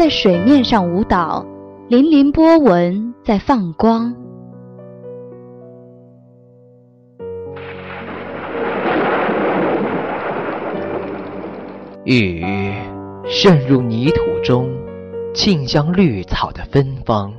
在水面上舞蹈，粼粼波纹在放光。雨渗入泥土中，沁香绿草的芬芳。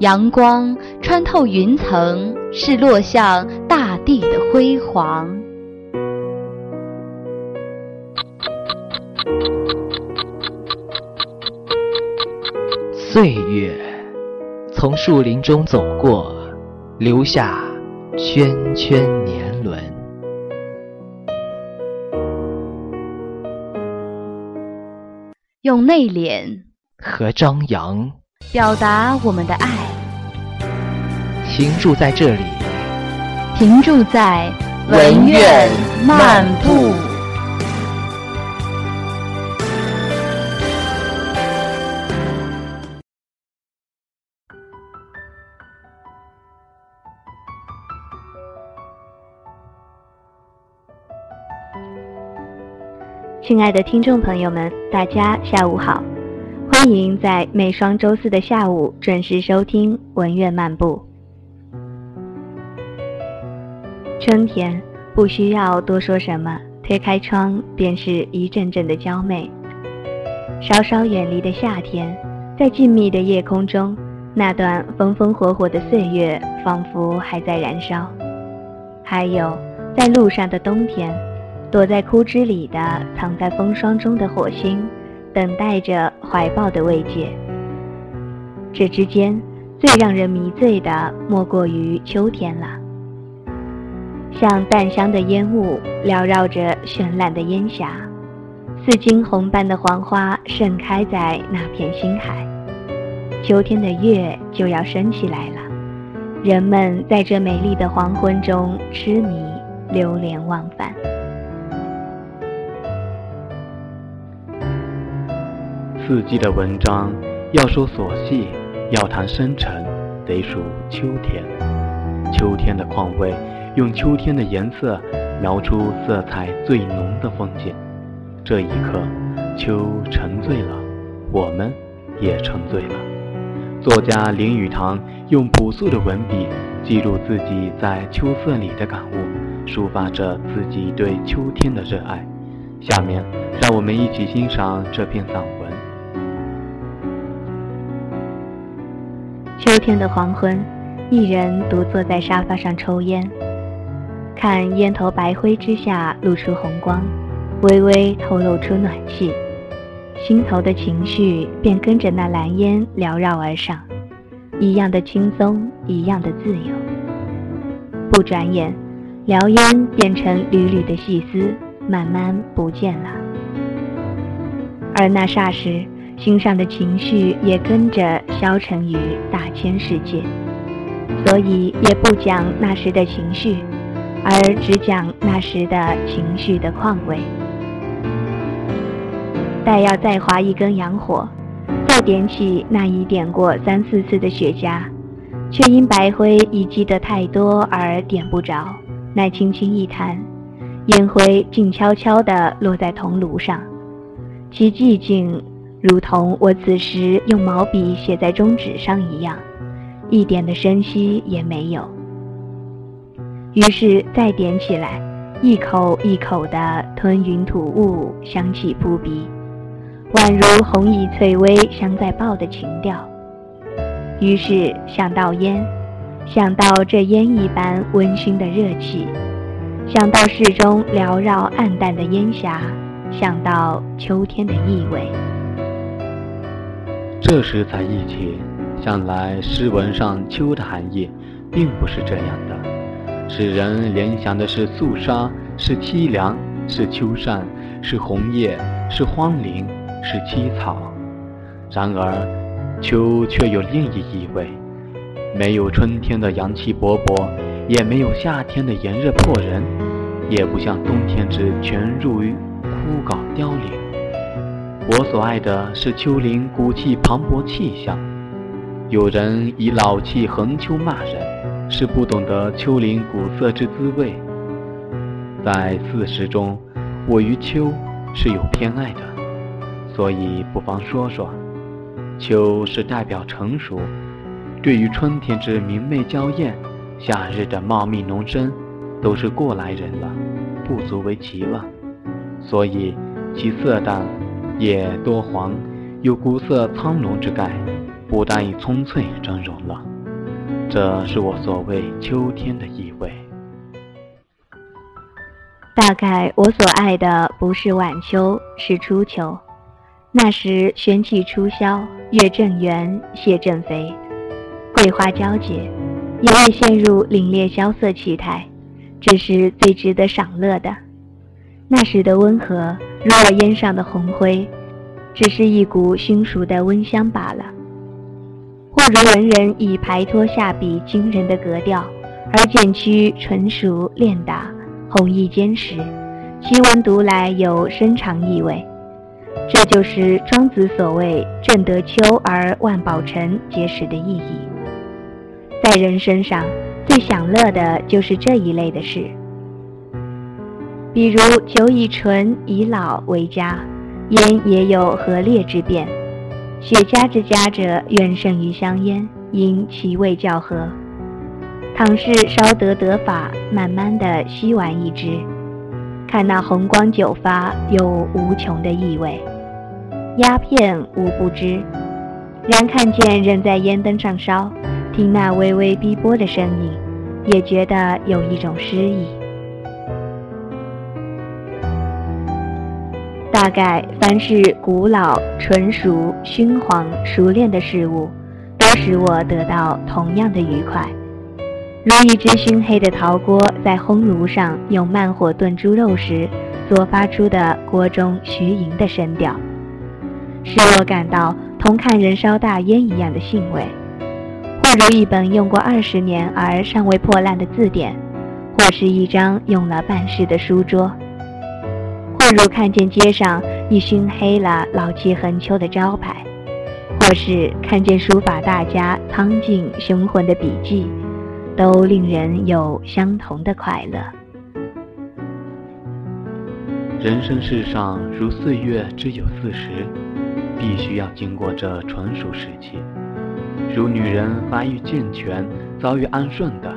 阳光穿透云层，是落向大地的辉煌。岁月从树林中走过，留下圈圈年轮。用内敛和张扬表达我们的爱。停住在这里，停住在文苑漫步。亲爱的听众朋友们，大家下午好，欢迎在每双周四的下午准时收听文苑漫步。春天不需要多说什么，推开窗便是一阵阵的娇媚。稍稍远离的夏天，在静谧的夜空中，那段风风火火的岁月仿佛还在燃烧。还有在路上的冬天，躲在枯枝里的、藏在风霜中的火星，等待着怀抱的慰藉。这之间最让人迷醉的，莫过于秋天了。像淡香的烟雾缭绕着绚烂的烟霞，似金红般的黄花盛开在那片星海。秋天的月就要升起来了，人们在这美丽的黄昏中痴迷、流连忘返。四季的文章，要说琐细，要谈深沉，得数秋天。秋天的况味。用秋天的颜色描出色彩最浓的风景，这一刻，秋沉醉了，我们也沉醉了。作家林语堂用朴素的文笔记录自己在秋色里的感悟，抒发着自己对秋天的热爱。下面，让我们一起欣赏这篇散文。秋天的黄昏，一人独坐在沙发上抽烟。看烟头白灰之下露出红光，微微透露出暖气，心头的情绪便跟着那蓝烟缭绕而上，一样的轻松，一样的自由。不转眼，燎烟变成缕缕的细丝，慢慢不见了。而那霎时，心上的情绪也跟着消沉于大千世界，所以也不讲那时的情绪。而只讲那时的情绪的况味。待要再划一根洋火，再点起那已点过三四次的雪茄，却因白灰已积得太多而点不着。乃轻轻一弹，烟灰静悄悄地落在铜炉上，其寂静如同我此时用毛笔写在中纸上一样，一点的声息也没有。于是再点起来，一口一口的吞云吐雾，香气扑鼻，宛如红蚁翠微香在爆的情调。于是想到烟，想到这烟一般温馨的热气，想到室中缭绕暗淡的烟霞，想到秋天的意味。这时才忆起，想来诗文上“秋”的含义，并不是这样的。使人联想的是肃杀，是凄凉，是秋扇，是红叶，是荒林，是凄草。然而，秋却有另一意味，没有春天的阳气勃勃，也没有夏天的炎热迫人，也不像冬天之全入于枯槁凋零。我所爱的是秋林古气磅礴气象。有人以老气横秋骂人。是不懂得秋林古色之滋味，在四时中，我于秋是有偏爱的，所以不妨说说。秋是代表成熟，对于春天之明媚娇艳，夏日的茂密浓深，都是过来人了，不足为奇了。所以其色淡，也多黄，有古色苍龙之概，不单以葱翠峥嵘了。这是我所谓秋天的意味。大概我所爱的不是晚秋，是初秋。那时玄气初消，月正圆，蟹正肥，桂花交结，也未陷入凛冽萧瑟气态，这是最值得赏乐的。那时的温和，如我烟上的红灰，只是一股熏熟的温香罢了。或如文人以排脱下笔惊人的格调，而渐趋纯熟练达，弘毅坚实，其文读来有深长意味。这就是庄子所谓“正得秋而万宝成”结识的意义。在人身上，最享乐的就是这一类的事，比如酒以醇以老为佳，烟也有和烈之变，雪茄之佳者远胜于香烟，因其味较和。倘是稍得得法，慢慢的吸完一支。看那红光久发，有无穷的意味。鸦片无不知，然看见人在烟灯上烧，听那微微逼波的声音，也觉得有一种诗意。大概凡是古老、纯熟、熏黄、熟练的事物，都使我得到同样的愉快。如一只熏黑的陶锅在烘炉上用慢火炖猪肉时所发出的锅中徐吟的声调，使我感到同看人烧大烟一样的兴味；或如一本用过二十年而尚未破烂的字典，或是一张用了半世的书桌；如看见街上一熏黑了老气横秋的招牌，或是看见书法大家苍劲雄浑的笔迹。都令人有相同的快乐。人生世上如岁月只有四十，必须要经过这纯熟时期。如女人发育健全、遭遇安顺的，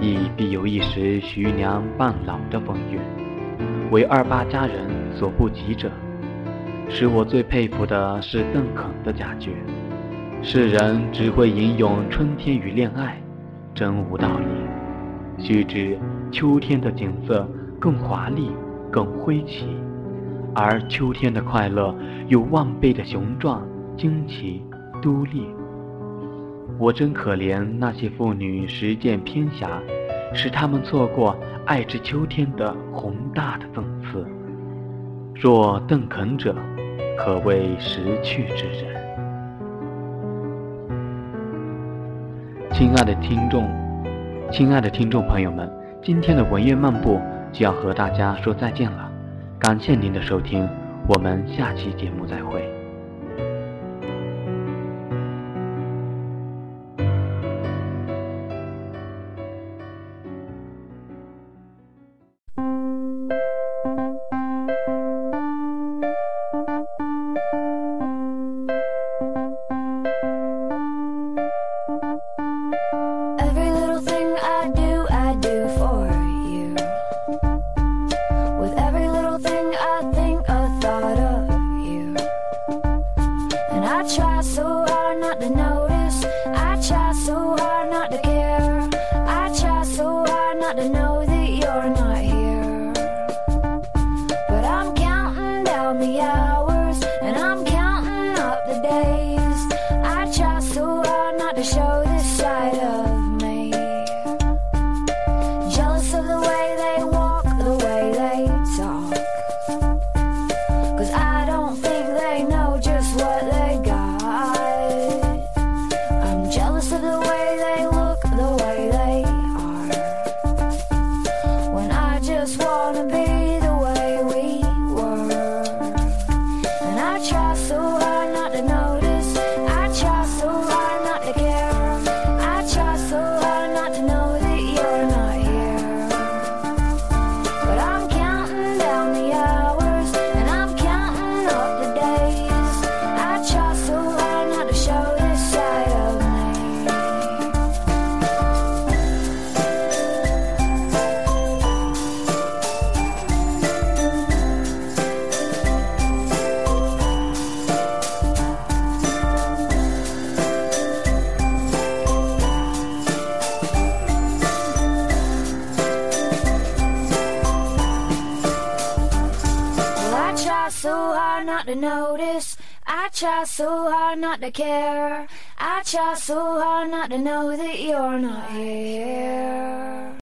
亦必有一时徐娘半老的风韵，为二八佳人所不及者。使我最佩服的是邓肯的佳句：世人只会吟咏春天与恋爱。真无道理。须知秋天的景色更华丽、更辉奇，而秋天的快乐有万倍的雄壮、惊奇、独立。我真可怜那些妇女实践偏狭，使他们错过爱之秋天的宏大的赠赐。若邓肯者，可谓识趣之人。亲爱的听众，亲爱的听众朋友们，今天的文苑漫步就要和大家说再见了，感谢您的收听，我们下期节目再会。So hard not to notice. I try so hard not to care. I try so hard not to know that you're not here.